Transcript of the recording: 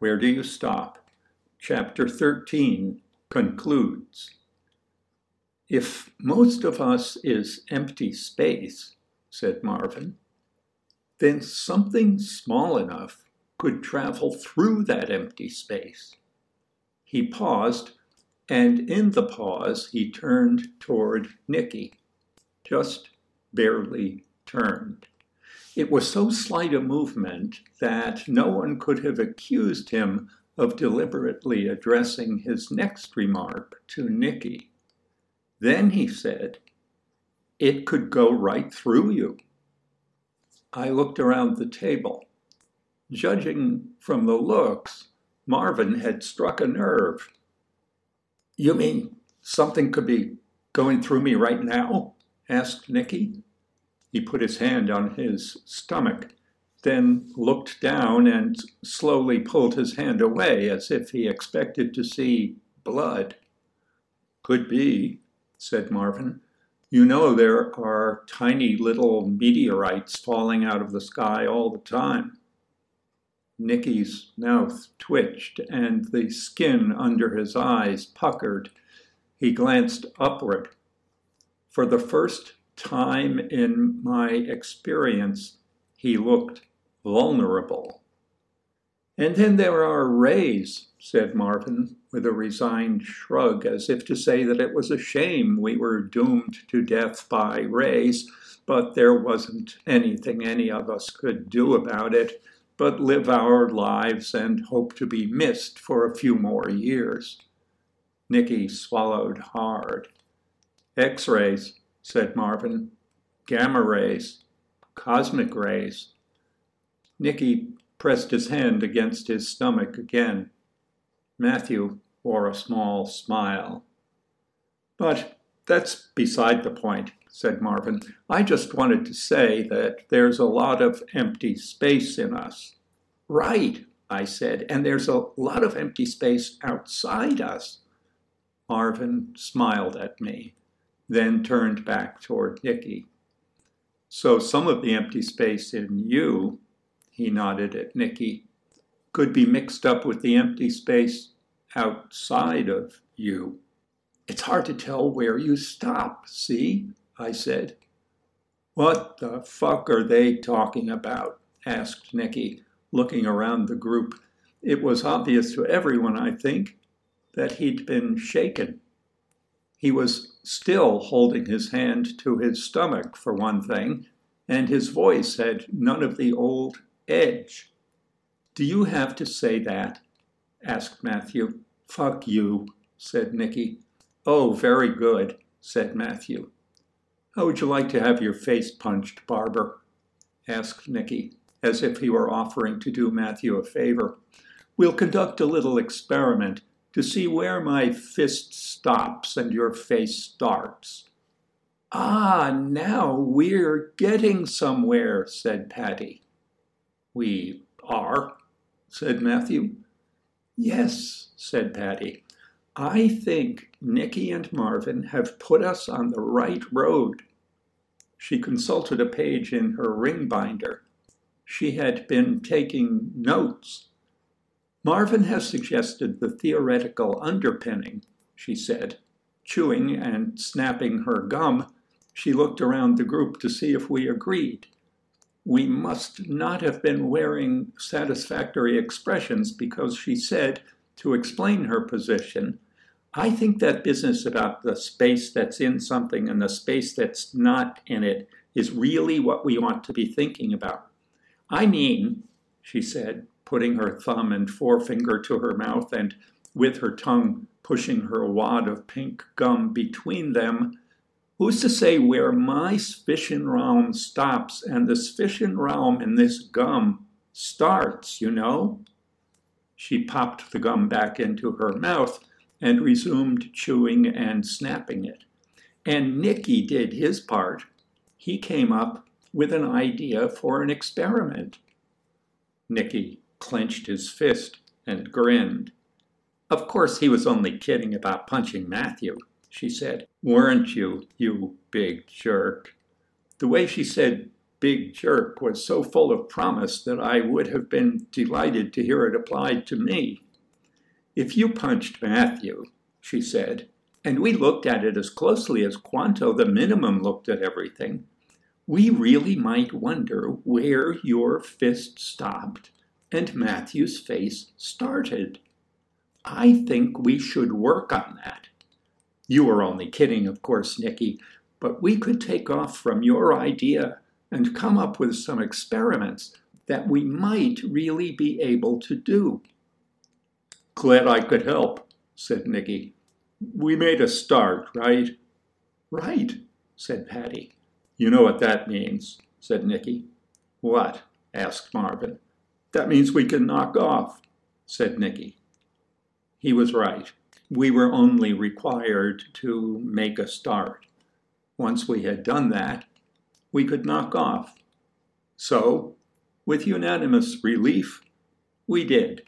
Where do you stop? Chapter 13 concludes. If most of us is empty space, said Marvin, then something small enough could travel through that empty space. He paused, and in the pause, he turned toward Nicky, just barely turned. It was so slight a movement that no one could have accused him of deliberately addressing his next remark to Nicky. Then he said, It could go right through you. I looked around the table. Judging from the looks, Marvin had struck a nerve. You mean something could be going through me right now? asked Nicky. He put his hand on his stomach, then looked down and slowly pulled his hand away as if he expected to see blood. Could be, said Marvin. You know there are tiny little meteorites falling out of the sky all the time. Nicky's mouth twitched and the skin under his eyes puckered. He glanced upward. For the first time in my experience, he looked vulnerable. And then there are rays, said Marvin, with a resigned shrug, as if to say that it was a shame we were doomed to death by rays, but there wasn't anything any of us could do about it but live our lives and hope to be missed for a few more years. Nicky swallowed hard. X rays, said Marvin. Gamma rays. Cosmic rays. Nicky pressed his hand against his stomach again. Matthew wore a small smile. But that's beside the point, said Marvin. I just wanted to say that there's a lot of empty space in us. Right, I said, and there's a lot of empty space outside us. Marvin smiled at me, then turned back toward Nicky. So some of the empty space in you, he nodded at Nicky, could be mixed up with the empty space outside of you. It's hard to tell where you stop, see? I said. What the fuck are they talking about? asked Nicky, looking around the group. It was obvious to everyone, I think, that he'd been shaken. He was still holding his hand to his stomach, for one thing, and his voice had none of the old edge. Do you have to say that? asked Matthew. Fuck you, said Nicky. Oh, very good, said Matthew. How would you like to have your face punched, Barber? asked Nicky, as if he were offering to do Matthew a favor. We'll conduct a little experiment to see where my fist stops and your face starts. Ah, now we're getting somewhere, said Patty. We are, said Matthew. Yes, said Patty. I think Nicky and Marvin have put us on the right road. She consulted a page in her ring binder. She had been taking notes. Marvin has suggested the theoretical underpinning, she said. Chewing and snapping her gum, she looked around the group to see if we agreed. We must not have been wearing satisfactory expressions because she said, to explain her position, I think that business about the space that's in something and the space that's not in it is really what we want to be thinking about. I mean, she said, putting her thumb and forefinger to her mouth and with her tongue pushing her wad of pink gum between them, who's to say where my sphyshin realm stops and the sphyshin realm in this gum starts, you know? She popped the gum back into her mouth and resumed chewing and snapping it. And Nicky did his part. He came up with an idea for an experiment. Nicky clenched his fist and grinned. Of course, he was only kidding about punching Matthew, she said. Weren't you, you big jerk? The way she said big jerk was so full of promise that I would have been delighted to hear it applied to me. If you punched Matthew, she said, and we looked at it as closely as Quanto the minimum looked at everything, we really might wonder where your fist stopped and Matthew's face started. I think we should work on that. You were only kidding, of course, Nicky, but we could take off from your idea and come up with some experiments that we might really be able to do. Glad I could help, said Nicky. We made a start, right? Right, said Patty. You know what that means, said Nicky. What? asked Marvin. That means we can knock off, said Nicky. He was right. We were only required to make a start. Once we had done that, we could knock off. So, with unanimous relief, we did.